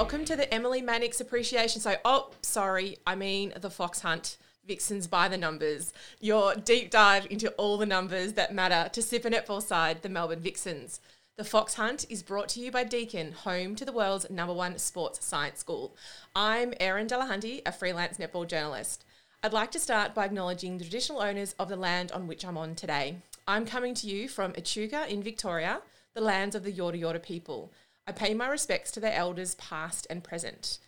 welcome to the Emily Mannix Appreciation. So, oh, sorry, I mean the Fox Hunt. Vixens by the numbers. Your deep dive into all the numbers that matter to Super Netball side, the Melbourne Vixens. The Fox Hunt is brought to you by Deakin, home to the world's number one sports science school. I'm Erin Delahunty, a freelance netball journalist. I'd like to start by acknowledging the traditional owners of the land on which I'm on today. I'm coming to you from Echuca in Victoria, the lands of the Yorta Yorta people. I pay my respects to their elders, past and present.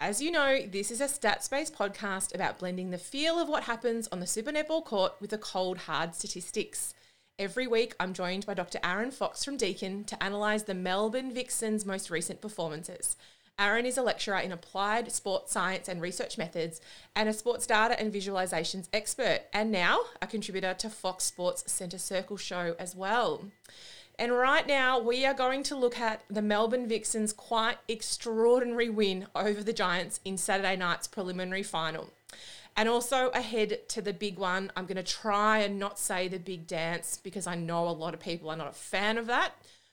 As you know, this is a stats based podcast about blending the feel of what happens on the Super Netball court with the cold, hard statistics. Every week, I'm joined by Dr. Aaron Fox from Deakin to analyse the Melbourne Vixens' most recent performances. Aaron is a lecturer in applied sports science and research methods and a sports data and visualizations expert, and now a contributor to Fox Sports Centre Circle show as well. And right now, we are going to look at the Melbourne Vixens' quite extraordinary win over the Giants in Saturday night's preliminary final. And also ahead to the big one, I'm going to try and not say the big dance because I know a lot of people are not a fan of that.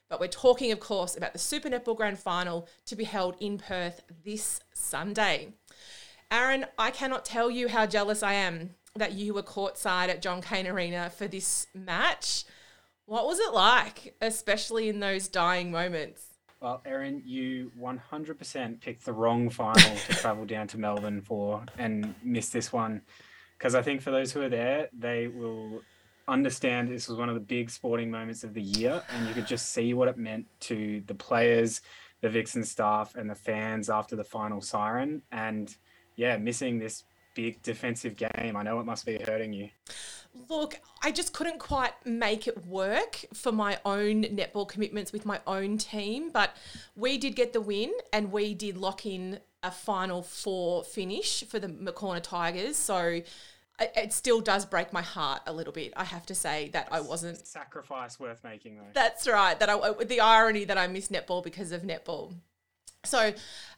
But we're talking, of course, about the Super Netball Grand Final to be held in Perth this Sunday. Aaron, I cannot tell you how jealous I am that you were courtside at John Cain Arena for this match. What was it like, especially in those dying moments? Well, Erin, you 100% picked the wrong final to travel down to Melbourne for and missed this one. Because I think for those who are there, they will understand this was one of the big sporting moments of the year. And you could just see what it meant to the players, the Vixen staff, and the fans after the final siren. And yeah, missing this big defensive game, I know it must be hurting you. Look, I just couldn't quite make it work for my own netball commitments with my own team, but we did get the win and we did lock in a final four finish for the McCornack Tigers. So it still does break my heart a little bit. I have to say that I wasn't sacrifice worth making though. That's right. That I the irony that I missed netball because of netball. So,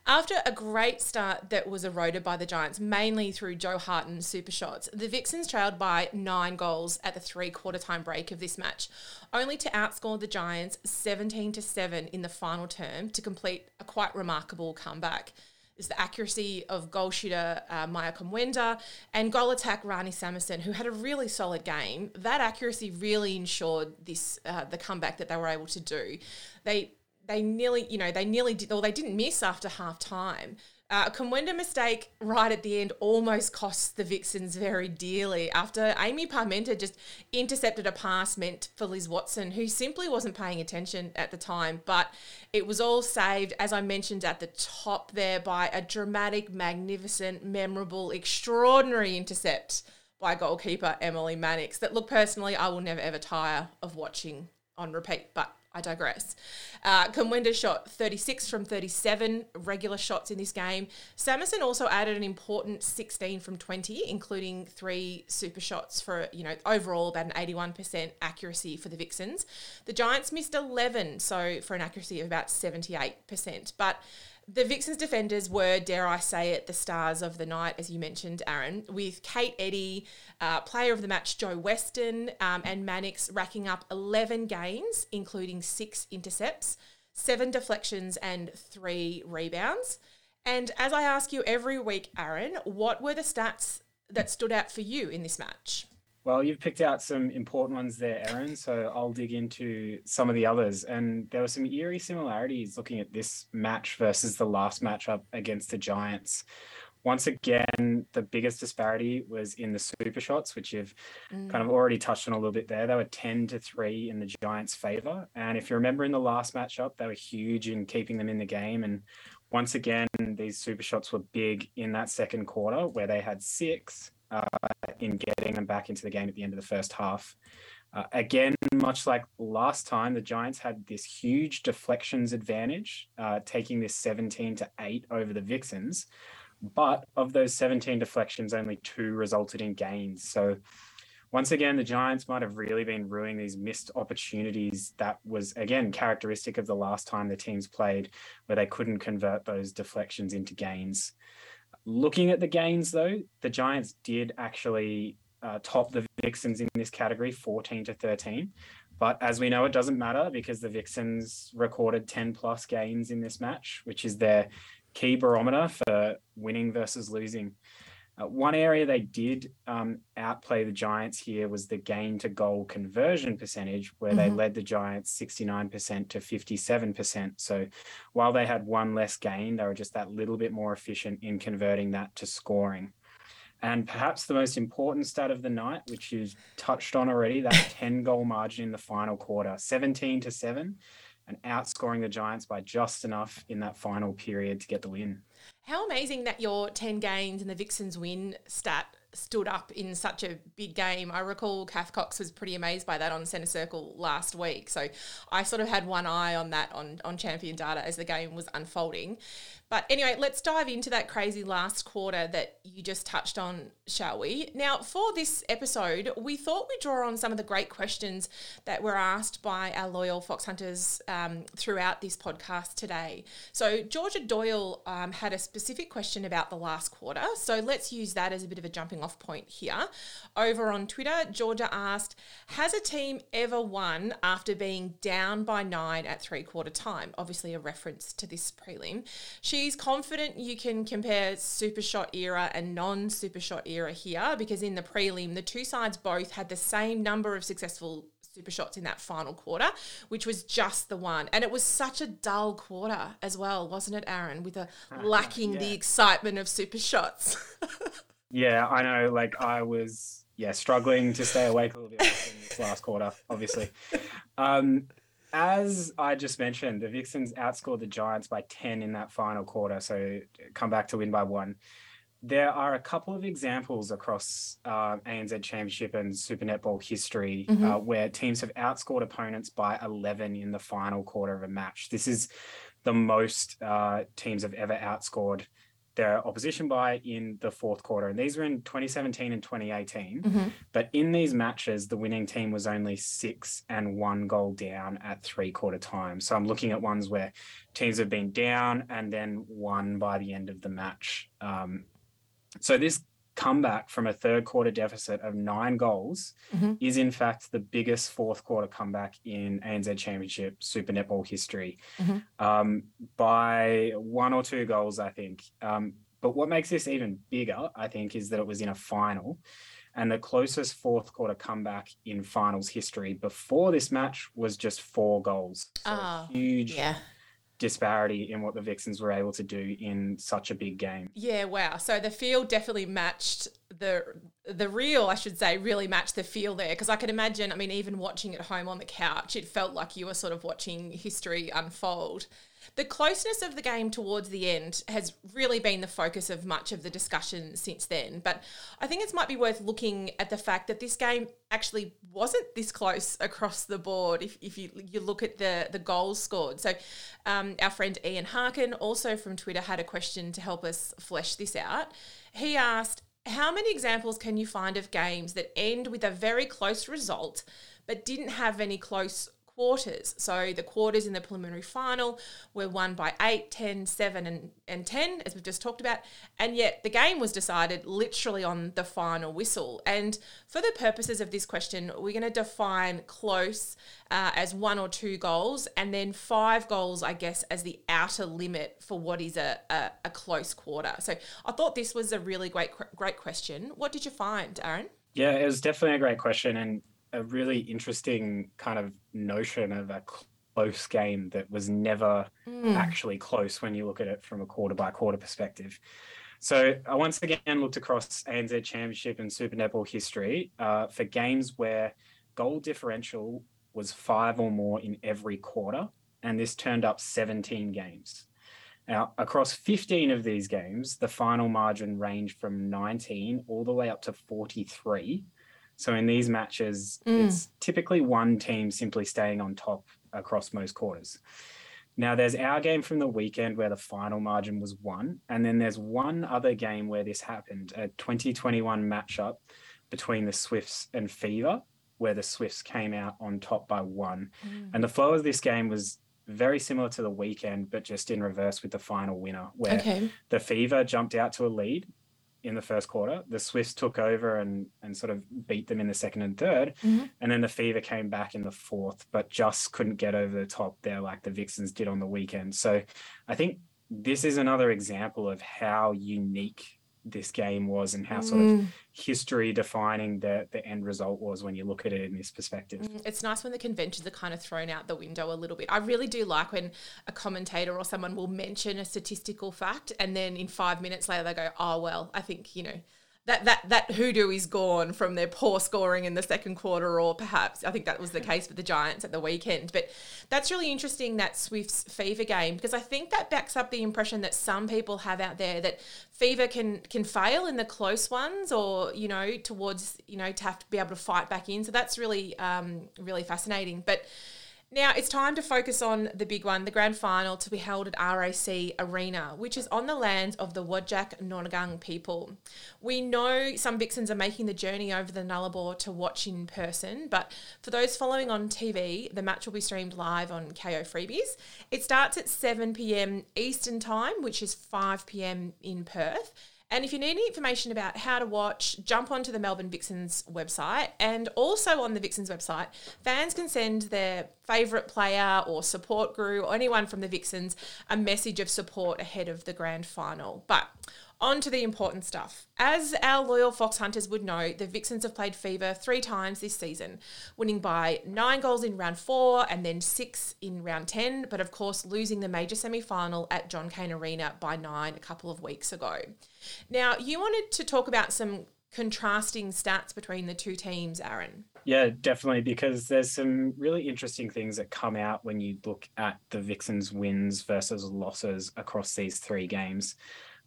after a great start that was eroded by the Giants, mainly through Jo Harten's super shots, the Vixens trailed by nine goals at the three quarter time break of this match, only to outscore the Giants 17 to 7 in the final term to complete a quite remarkable comeback. Is the accuracy of goal shooter uh, Mwai Kumwenda and goal attack Rahni Samason, who had a really solid game. That accuracy really ensured this uh, the comeback that they were able to do. They they nearly, you know, they nearly did, or they didn't miss after half time. Uh, a Kumwenda mistake right at the end almost costs the Vixens very dearly after Amy Parmenter just intercepted a pass meant for Liz Watson, who simply wasn't paying attention at the time. But it was all saved, as I mentioned at the top there, by a dramatic, magnificent, memorable, extraordinary intercept by goalkeeper Emily Mannix that, look, personally, I will never ever tire of watching on repeat. But I digress. Uh, Kumwenda shot 36 from 37 regular shots in this game. Samason also added an important 16 from 20, including three super shots for, you know, overall about an 81% accuracy for the Vixens. The Giants missed 11, so for an accuracy of about 78%. But the Vixens defenders were, dare I say it, the stars of the night, as you mentioned, Aaron, with Kate Eddy, uh, player of the match Jo Weston, um, and Mannix racking up 11 gains, including six intercepts, seven deflections, and three rebounds. And as I ask you every week, Aaron, what were the stats that stood out for you in this match? Well, you've picked out some important ones there, Aaron. So I'll dig into some of the others. And there were some eerie similarities looking at this match versus the last matchup against the Giants. Once again, the biggest disparity was in the super shots, which you've mm. kind of already touched on a little bit there. They were 10 to 3 in the Giants' favor. And if you remember in the last matchup, they were huge in keeping them in the game. And once again, these super shots were big in that second quarter where they had six in getting them back into the game at the end of the first half. Uh, again, much like last time, the Giants had this huge deflections advantage, uh, taking this 17 to 8 over the Vixens. But of those 17 deflections, only two resulted in gains. So, once again, the Giants might have really been ruining these missed opportunities that was, again, characteristic of the last time the teams played, where they couldn't convert those deflections into gains. Looking at the gains, though, the Giants did actually uh, top the Vixens in this category 14 to 13. But as we know, it doesn't matter because the Vixens recorded 10 plus gains in this match, which is their key barometer for winning versus losing. Uh, one area they did um, outplay the Giants here was the gain to goal conversion percentage, where mm-hmm. they led the Giants 69% to 57%. So while they had one less gain, they were just that little bit more efficient in converting that to scoring. And perhaps the most important stat of the night, which you've touched on already, that 10 goal margin in the final quarter, 17 to 7, and outscoring the Giants by just enough in that final period to get the win. How amazing that your 10 gains and the Vixens win stat stood up in such a big game. I recall Kath Cox was pretty amazed by that on Centre Circle last week. So I sort of had one eye on that on, on champion data as the game was unfolding. But anyway, let's dive into that crazy last quarter that you just touched on, shall we? Now, for this episode, we thought we'd draw on some of the great questions that were asked by our loyal Fox Hunters um, throughout this podcast today. So, Georgia Doyle um, had a specific question about the last quarter. So, let's use that as a bit of a jumping off point here. Over on Twitter, Georgia asked Has a team ever won after being down by nine at three quarter time? Obviously, a reference to this prelim. She's confident you can compare super shot era and non super shot era here because in the prelim, the two sides both had the same number of successful super shots in that final quarter, which was just the one. And it was such a dull quarter as well, wasn't it, Aaron? With a lacking yeah. the excitement of super shots. Yeah, I know. Like I was, yeah, struggling to stay awake a little bit in this last quarter, obviously. Um, as I just mentioned, the Vixens outscored the Giants by 10 in that final quarter, so come back to win by one. There are a couple of examples across uh, ANZ Championship and Super Netball history mm-hmm. uh, where teams have outscored opponents by 11 in the final quarter of a match. This is the most uh, teams have ever outscored their opposition by in the fourth quarter. And these were in 2017 and 2018. Mm-hmm. But in these matches, the winning team was only six and one goal down at three quarter time. So I'm looking at ones where teams have been down and then won by the end of the match. Um, so this comeback from a third quarter deficit of nine goals mm-hmm. is in fact the biggest fourth quarter comeback in ANZ Championship Super Netball history mm-hmm. um, by one or two goals, I think. Um, but what makes this even bigger, I think, is that it was in a final. And the closest fourth quarter comeback in finals history before this match was just four goals. So oh, huge yeah disparity in what the Vixens were able to do in such a big game. Yeah, wow. So the field definitely matched the the real, I should say, really matched the feel there because I can imagine, I mean, even watching at home on the couch, it felt like you were sort of watching history unfold. The closeness of the game towards the end has really been the focus of much of the discussion since then. But I think it might be worth looking at the fact that this game actually wasn't this close across the board if, if you, you look at the, the goals scored. So, um, our friend Ian Harkin, also from Twitter, had a question to help us flesh this out. He asked, How many examples can you find of games that end with a very close result? But didn't have any close quarters. So the quarters in the preliminary final were won by 8, 10, 7, and, and 10, as we've just talked about. And yet the game was decided literally on the final whistle. And for the purposes of this question, we're going to define close uh, as one or two goals, and then five goals, I guess, as the outer limit for what is a, a, a close quarter. So I thought this was a really great, great question. What did you find, Aaron? Yeah, it was definitely a great question. And a really interesting kind of notion of a close game that was never mm. actually close when you look at it from a quarter by quarter perspective. So I once again looked across ANZ Championship and Super Netball history uh, for games where goal differential was five or more in every quarter, and this turned up 17 games. Now, across 15 of these games, the final margin ranged from 19 all the way up to 43, so in these matches, mm. it's typically one team simply staying on top across most quarters. Now, there's our game from the weekend where the final margin was one. And then there's one other game where this happened a 2021 matchup between the Swifts and Fever, where the Swifts came out on top by one. Mm. And the flow of this game was very similar to the weekend, but just in reverse with the final winner, where okay. the Fever jumped out to a lead in the first quarter. The Swifts took over and and sort of beat them in the second and 3rd mm-hmm. and then the Fever came back in the fourth, but just couldn't get over the top there like the Vixens did on the weekend. So I think this is another example of how unique this game was and how sort of Mm. history defining the the end result was when you look at it in this perspective. Mm, It's nice when the conventions are kind of thrown out the window a little bit. I really do like when a commentator or someone will mention a statistical fact and then in five minutes later they go, oh, well, I think, you know, that, that, that hoodoo is gone from their poor scoring in the second quarter, or perhaps I think that was the case with the Giants at the weekend. But that's really interesting that Swift's fever game because I think that backs up the impression that some people have out there that fever can can fail in the close ones or you know towards you know to have to be able to fight back in so that's really um, really fascinating but now it's time to focus on the big one, the grand final to be held at RAC Arena, which is on the lands of the Whadjuk Noongar people. We know some Vixens are making the journey over the Nullarbor to watch in person, but for those following on TV, the match will be streamed live on Kayo Freebies. It starts at 7 pm Eastern Time, which is 5 pm in Perth. And if you need any information about how to watch, jump onto the Melbourne Vixens website. And also on the Vixens website, fans can send their favourite player or support group or anyone from the Vixens a message of support ahead of the grand final. But on to the important stuff. As our loyal Fox Hunters would know, the Vixens have played Fever three times this season, winning by nine goals in round four and then six in round 10, but of course losing the major semi final at John Cain Arena by nine a couple of weeks ago. Now, you wanted to talk about some contrasting stats between the two teams, Aaron. Yeah, definitely, because there's some really interesting things that come out when you look at the Vixens wins versus losses across these three games.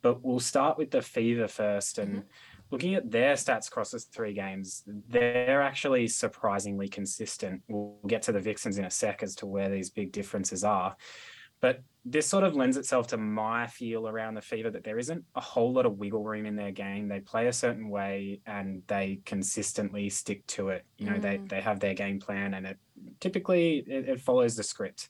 But we'll start with the Fever first. And looking at their stats across the three games, they're actually surprisingly consistent. We'll get to the Vixens in a sec as to where these big differences are. But this sort of lends itself to my feel around the Fever that there isn't a whole lot of wiggle room in their game. They play a certain way and they consistently stick to it. You know, they Mm. they have their game plan and it typically it, it follows the script.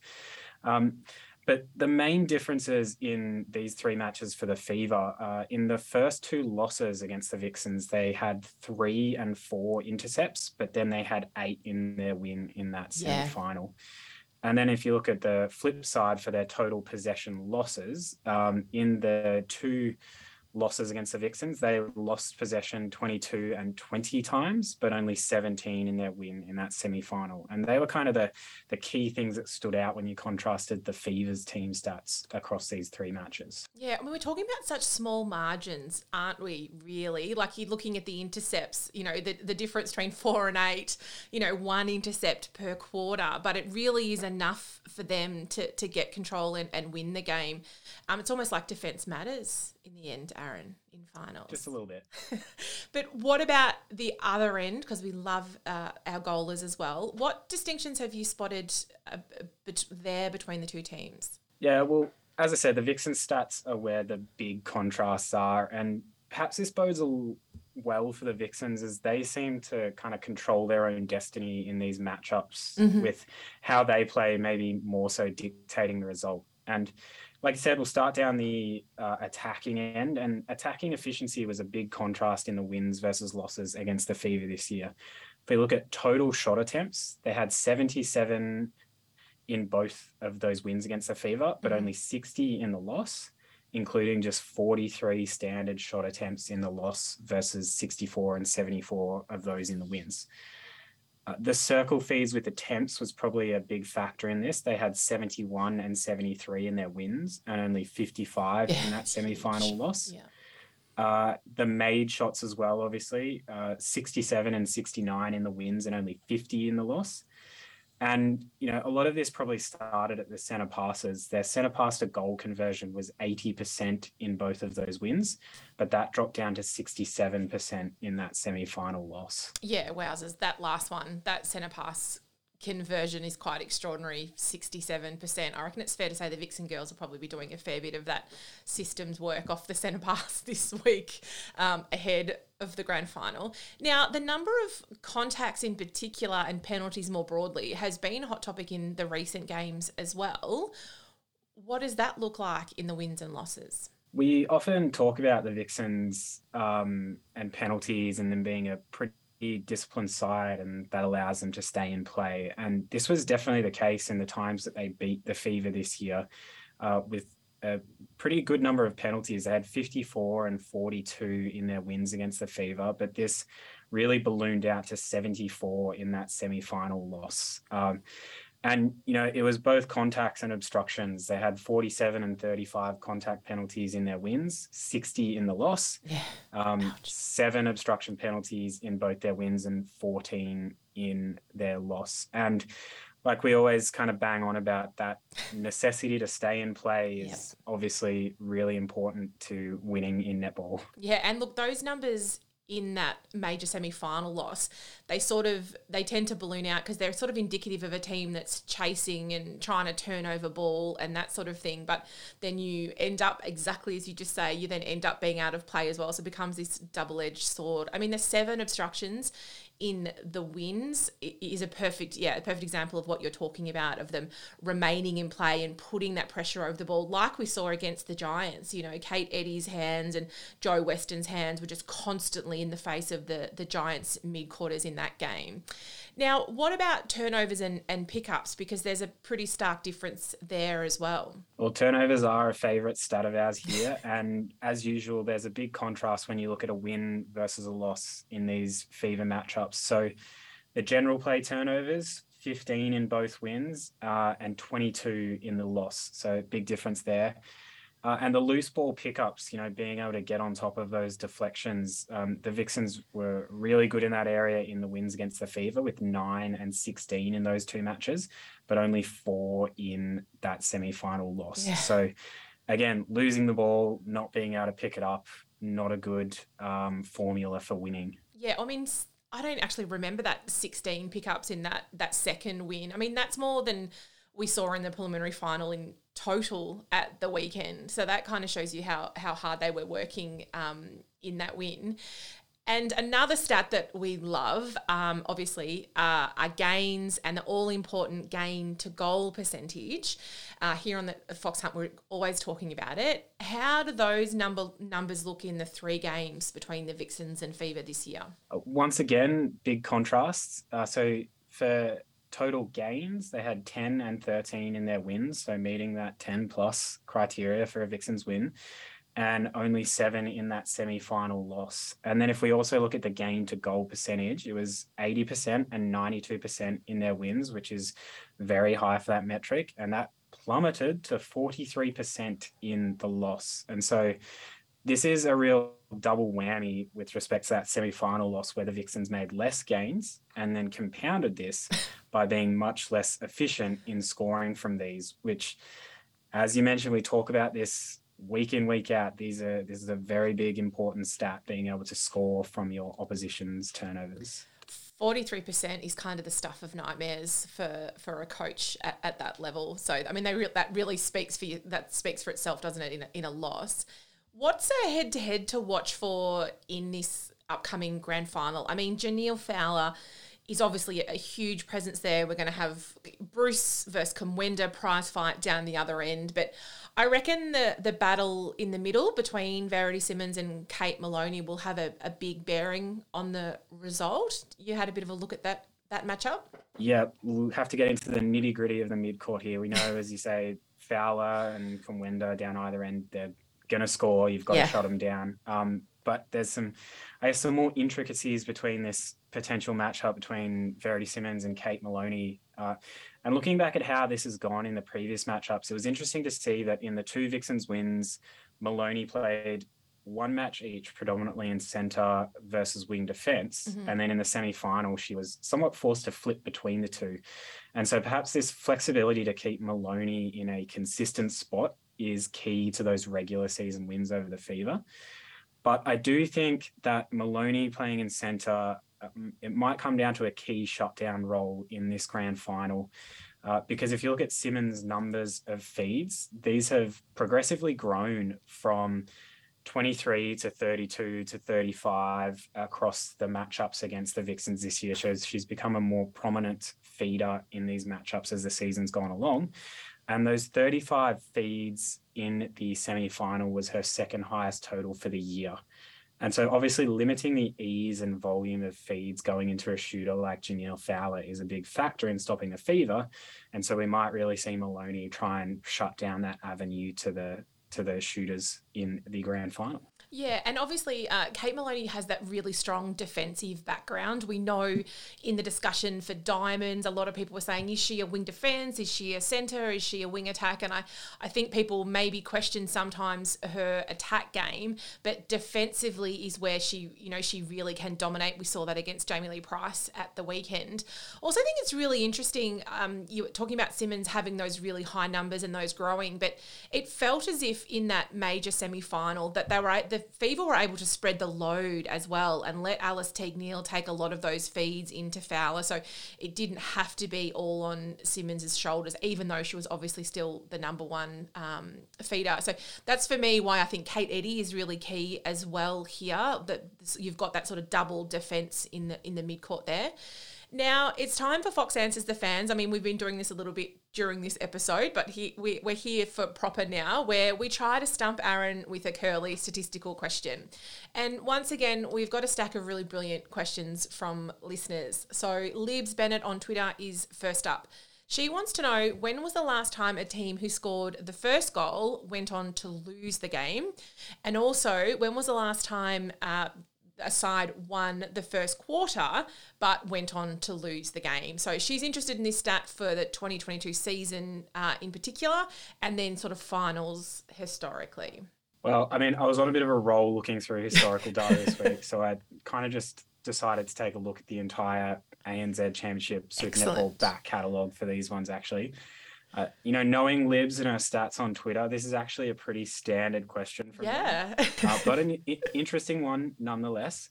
Um, but the main differences in these three matches for the Fever, uh, in the first two losses against the Vixens, they had three and four intercepts, but then they had eight in their win in that Yeah. semi final. And then if you look at the flip side for their total possession losses, um, in the two losses against the Vixens, they lost possession 22 and 20 times, but only 17 in their win in that semi-final. And they were kind of the the key things that stood out when you contrasted the Fevers team stats across these three matches. Yeah, I mean, we're talking about such small margins, aren't we, really? Like you're looking at the intercepts, you know, the, the difference between four and eight, you know, one intercept per quarter, but it really is enough for them to, to get control and, and win the game. Um, it's almost like defence matters in the end, Aaron, in finals. Just a little bit. But what about the other end? Because we love uh, our goalers as well. What distinctions have you spotted uh, bet- there between the two teams? Yeah, well, as I said, the Vixen stats are where the big contrasts are, and perhaps this bodes a- well for the Vixens as they seem to kind of control their own destiny in these matchups Mhm. with how they play, maybe more so dictating the result. And like I said, we'll start down the uh, attacking end, and attacking efficiency was a big contrast in the wins versus losses against the Fever this year. If we look at total shot attempts, they had 77 in both of those wins against the Fever, but Mhm. only 60 in the loss, including just 43 standard shot attempts in the loss versus 64 and 74 of those in the wins. Uh, the circle feeds with attempts was probably a big factor in this. They had 71 and 73 in their wins and only 55 Yeah, in that semi final loss. Yeah. Uh, the made shots as well, obviously, uh, 67 and 69 in the wins and only 50 in the loss. And, you know, a lot of this probably started at the center passes. Their center pass to goal conversion was 80% in both of those wins, but that dropped down to 67% in that semi final loss. Yeah, wowzers. That last one, that centre pass conversion is quite extraordinary 67%. I reckon it's fair to say the Vixen girls will probably be doing a fair bit of that systems work off the centre pass this week um, ahead of the grand final. Now, the number of contacts in particular and penalties more broadly has been a hot topic in the recent games as well. What does that look like in the wins and losses? We often talk about the Vixens um, and penalties and them being a pretty disciplined side and that allows them to stay in play. And this was definitely the case in the times that they beat the Fever this year uh, with a pretty good number of penalties. They had 54 and 42 in their wins against the Fever, but this really ballooned out to 74 in that semi final loss. Um, and, you know, it was both contacts and obstructions. They had 47 and 35 contact penalties in their wins, 60 in the loss, Yeah. um, seven obstruction penalties in both their wins, and 14 in their loss. And like we always kind of bang on about that necessity to stay in play is obviously really important to winning in netball. Yeah, and look, those numbers in that major semi-final loss, they sort of they tend to balloon out because they're sort of indicative of a team that's chasing and trying to turn over ball and that sort of thing. But then you end up exactly as you just say, you then end up being out of play as well. So it becomes this double-edged sword. I mean, there's seven obstructions in the wins is a perfect yeah a perfect example of what you're talking about of them remaining in play and putting that pressure over the ball like we saw against the giants you know kate Eddy's hands and jo weston's hands were just constantly in the face of the the giants mid quarters in that game now what about turnovers and, and pickups because there's a pretty stark difference there as well Well, turnovers are a favourite stat of ours here. and as usual, there's a big contrast when you look at a win versus a loss in these fever matchups. So the general play turnovers, 15 in both wins uh, and 22 in the loss. So big difference there. Uh, and the loose ball pickups, you know, being able to get on top of those deflections. Um, the Vixens were really good in that area in the wins against the Fever with nine and 16 in those two matches, but only four in that semi final loss. Yeah. So, again, losing the ball, not being able to pick it up, not a good um, formula for winning. Yeah, I mean, I don't actually remember that 16 pickups in that that second win. I mean, that's more than we saw in the preliminary final in total at the weekend. So that kind of shows you how how hard they were working um, in that win. And another stat that we love, um, obviously, uh, are gains and the all important gain to goal percentage. Uh, here on the Fox Hunt, we're always talking about it. How do those number numbers look in the three games between the Vixens and Fever this year? Uh, Once again, big contrasts. Uh, so for total gains, they had 10 and 13 in their wins, so meeting that 10 plus criteria for a Vixens win, and only seven in that semi final loss. And then if we also look at the gain to goal percentage, it was 80% and 92% in their wins, which is very high for that metric. And that plummeted to 43% in the loss. And so this is a real double whammy with respect to that semi-final loss where the Vixens made less gains and then compounded this by being much less efficient in scoring from these, which as you mentioned, we talk about this week in, week out. These are this is a very big important stat, being able to score from your opposition's turnovers. 43% is kind of the stuff of nightmares for for a coach at, at that level. So I mean, they re- that really speaks for you. That speaks for itself, doesn't it? In a, in a loss, what's a head to head to watch for in this upcoming grand final? I mean, Jhaniele Fowler is obviously a huge presence there. We're going to have Bruce versus Kumwenda prize fight down the other end, but I reckon the the battle in the middle between Verity Simmons and Kate Moloney will have a, a big bearing on the result. You had a bit of a look at that that matchup. Yeah, we'll have to get into the nitty gritty of the mid court here. We know, as you say, Fowler and Kumwenda down either end, they're going to score. You've got Yeah. to shut them down. Um, but there's some, I guess, some more intricacies between this potential matchup between Verity Simmons and Kate Moloney. Uh, and looking back at how this has gone in the previous matchups, it was interesting to see that in the two Vixens wins, Moloney played one match each, predominantly in center versus wing defense. Mhm. And then in the semi final, she was somewhat forced to flip between the two. And so perhaps this flexibility to keep Moloney in a consistent spot is key to those regular season wins over the Fever. But I do think that Moloney playing in center, um, it might come down to a key shutdown role in this grand final. Uh, because if you look at Simmons' numbers of feeds, these have progressively grown from 23 to 32 to 35 across the matchups against the Vixens this year. Shows she's become a more prominent feeder in these matchups as the season's gone along. And those 35 feeds in the semi final was her second highest total for the year. And so, obviously, limiting the ease and volume of feeds going into a shooter like Jhaniele Fowler is a big factor in stopping the fever. And so, we might really see Moloney try and shut down that avenue to the to the shooters in the grand final. Yeah, and obviously, uh, Kate Moloney has that really strong defensive background. We know in the discussion for Diamonds, a lot of people were saying, is she a wing defense? Is she a centre? Is she a wing attack? And I, I think people maybe question sometimes her attack game, but defensively is where she, you know, she really can dominate. We saw that against Jamie Lee Price at the weekend. Also, I think it's really interesting. Um, you were talking about Simmons having those really high numbers and those growing, but it felt as if in that major semi final that they were at the Fever were able to spread the load as well and let Alice Teague-Neeld take a lot of those feeds into Fowler. So it didn't have to be all on Simmons's shoulders, even though she was obviously still the number one um, feeder. So that's for me why I think Kate Eddy is really key as well here. That you've got that sort of double defense in the in the mid court there. Now it's time for Fox Answers the fans. I mean, we've been doing this a little bit during this episode, but he, we, we're here for proper now, where we try to stump Aaron with a curly statistical question. And once again, we've got a stack of really brilliant questions from listeners. So Libs Bennett on Twitter is first up. She wants to know when was the last time a team who scored the first goal went on to lose the game? And also, when was the last time uh, a side won the first quarter but went on to lose the game. So she's interested in this stat for the 2022 season uh, in particular and then sort of finals historically. Well, I mean, I was on a bit of a roll looking through historical data this week, so I kind of just decided to take a look at the entire ANZ Championship Super Netball back catalogue for these ones actually. Uh, you know, knowing Libs and her stats on Twitter, this is actually a pretty standard question from yeah. uh, but an I- interesting one nonetheless.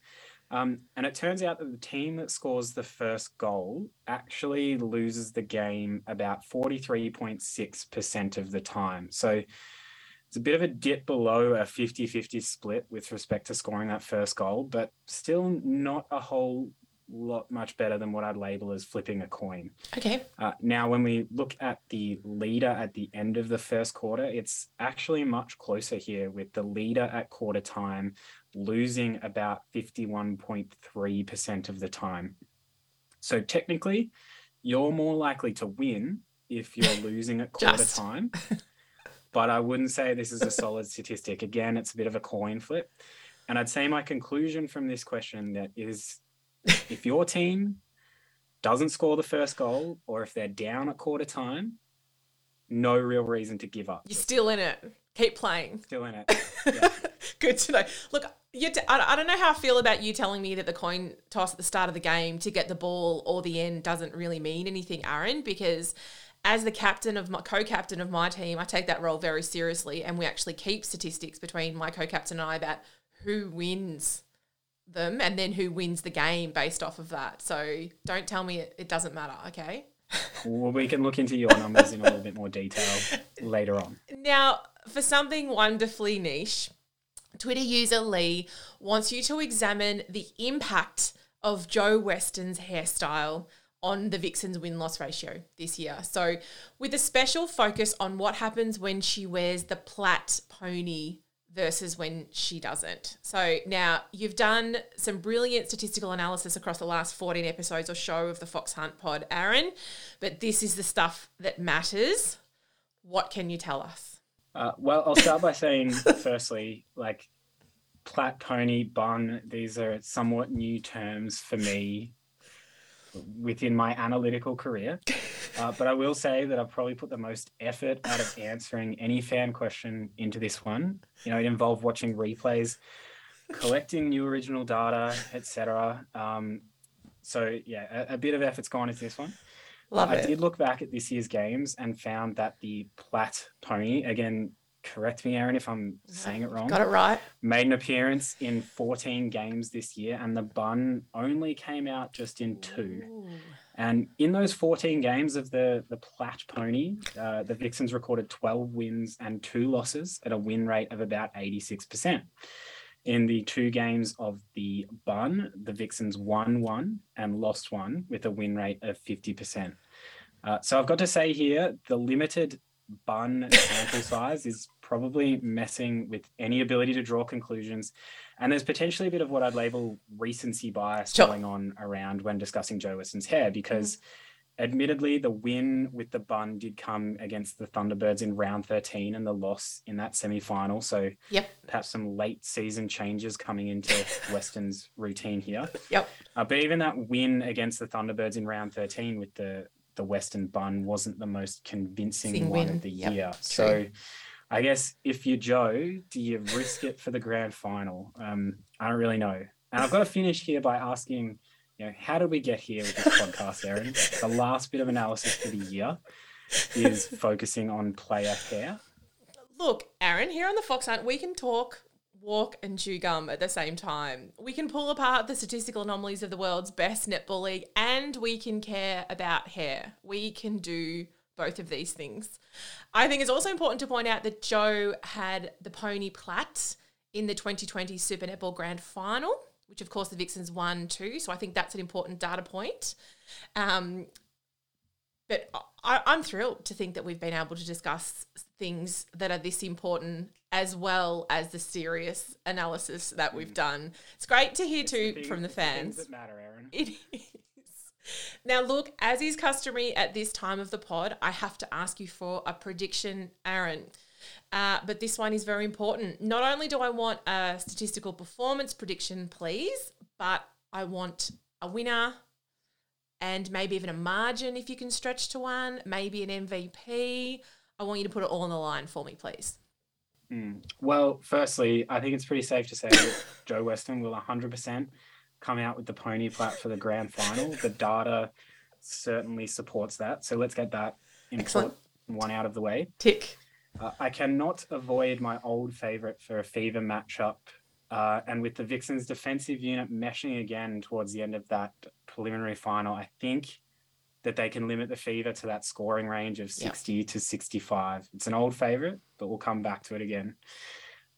Um, and it turns out that the team that scores the first goal actually loses the game about 43.6% of the time. So it's a bit of a dip below a 50 50 split with respect to scoring that first goal, but still not a whole lot much better than what I'd label as flipping a coin. Okay. Uh, now, when we look at the leader at the end of the first quarter, it's actually much closer here with the leader at quarter time losing about 51.3% of the time. So, technically, you're more likely to win if you're losing at quarter time. But I wouldn't say this is a solid statistic. Again, it's a bit of a coin flip. And I'd say my conclusion from this question that is if your team doesn't score the first goal or if they're down at quarter time, no real reason to give up. You're still in it. Keep playing. Still in it. Yeah. Good to know. Look, you t- I don't know how I feel about you telling me that the coin toss at the start of the game to get the ball or the end doesn't really mean anything, Aaron, because as the captain of my co-captain of my team, I take that role very seriously, and we actually keep statistics between my co-captain and I about who wins them and then who wins the game based off of that. So don't tell me it, it doesn't matter, okay? well, we can look into your numbers in a little bit more detail later on. Now, for something wonderfully niche, Twitter user Lee wants you to examine the impact of Jo Weston's hairstyle on the Vixens win loss ratio this year. So, with a special focus on what happens when she wears the plait pony versus when she doesn't. So now you've done some brilliant statistical analysis across the last 14 episodes or so of the Fox Hunt pod, Aaron, but this is the stuff that matters. What can you tell us? Uh, well, I'll start by saying, firstly, like plait, pony bun, these are somewhat new terms for me within my analytical career. Uh, but I will say that I've probably put the most effort out of answering any fan question into this one. You know, it involved watching replays, collecting new original data, etc. Um, so yeah, a, a, bit of effort's gone into this one. Love I it. did look back at this year's games and found that the plait pony again correct me, Aaron, if I'm saying it wrong. Got it right. Made an appearance in 14 games this year, and the bun only came out just in two. Ooh. And in those 14 games of the, the Plait Pony, uh, the Vixens recorded 12 wins and two losses at a win rate of about 86%. In the two games of the Bun, the Vixens won one and lost one with a win rate of 50%. Uh, so I've got to say here, the limited bun sample size is probably messing with any ability to draw conclusions. And there's potentially a bit of what I'd label recency bias sure. going on around when discussing Jo Weston's hair because Admittedly, the win with the bun did come against the Thunderbirds in round 13 and the loss in that semi final. So, Yep. perhaps some late season changes coming into Weston's routine here. Yep. Uh, but even that win against the Thunderbirds in round 13 with the, the Western bun wasn't the most convincing Sing one win. of the Yep, year. true. So, I guess if you're Jo, do you risk it for the grand final? Um, I don't really know. And I've got to finish here by asking, you know, how did we get here with this podcast, Aaron? The last bit of analysis for the year is focusing on player hair. Look, Aaron, here on the Fox Hunt, we can talk, walk, and chew gum at the same time. We can pull apart the statistical anomalies of the world's best netball league, and we can care about hair. We can do both of these things. I think it's also important to point out that Jo had the pony plait in the 2020 Super Netball Grand Final, which of course the Vixens won too. So I think that's an important data point. Um, but I, I'm thrilled to think that we've been able to discuss things that are this important as well as the serious analysis that we've done. It's great to hear too Things- from the fans. that matter. It is. Now, look, as is customary at this time of the pod, I have to ask you for a prediction, Aaron. Uh, but this one is very important. Not only do I want a statistical performance prediction, please, but I want a winner and maybe even a margin if you can stretch to one, maybe an MVP. I want you to put it all on the line for me, please. Mm. Well, firstly, I think it's pretty safe to say that Jo Weston will 100% come out with the pony plait for the grand final. The data certainly supports that. So let's get that important one out of the way. Tick. Uh, I cannot avoid my old favorite for a fever matchup. Uh, and with the Vixens defensive unit meshing again towards the end of that preliminary final, I think that they can limit the fever to that scoring range of 60 to 65. It's an old favorite, but we'll come back to it again.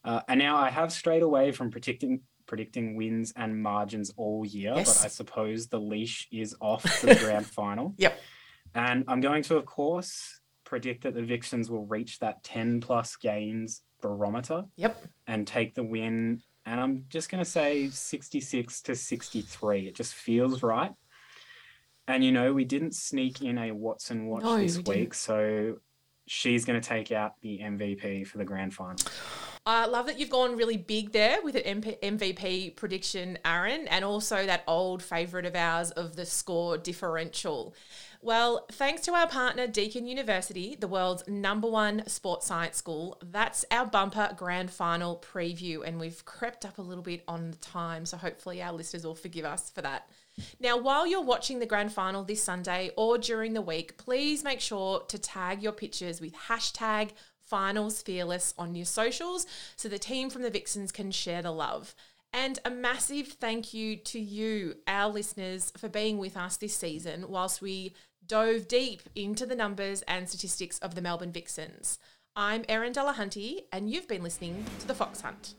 Uh, and now I have strayed away from predicting predicting wins and margins all year, Yes. but I suppose the leash is off for the grand final. Yep. And I'm going to, of course, predict that the Vixens will reach that 10 plus gains barometer Yep. and take the win. And I'm just going to say 66 to 63. It just feels right. And, you know, we didn't sneak in a Watson watch No, this we week. didn't. So she's going to take out the MVP for the grand final. I love that you've gone really big there with an MP- MVP prediction, Aaron, and also that old favourite of ours of the score differential. Well, thanks to our partner Deakin University, the world's number one sports science school, that's our bumper grand final preview, and we've crept up a little bit on the time, so hopefully our listeners will forgive us for that. Now, while you're watching the grand final this Sunday or during the week, please make sure to tag your pictures with hashtag finals fearless on your socials so the team from the Vixens can share the love. And a massive thank you to you, our listeners, for being with us this season whilst we dove deep into the numbers and statistics of the Melbourne Vixens. I'm Erin Delahunty, and you've been listening to The Fox Hunt.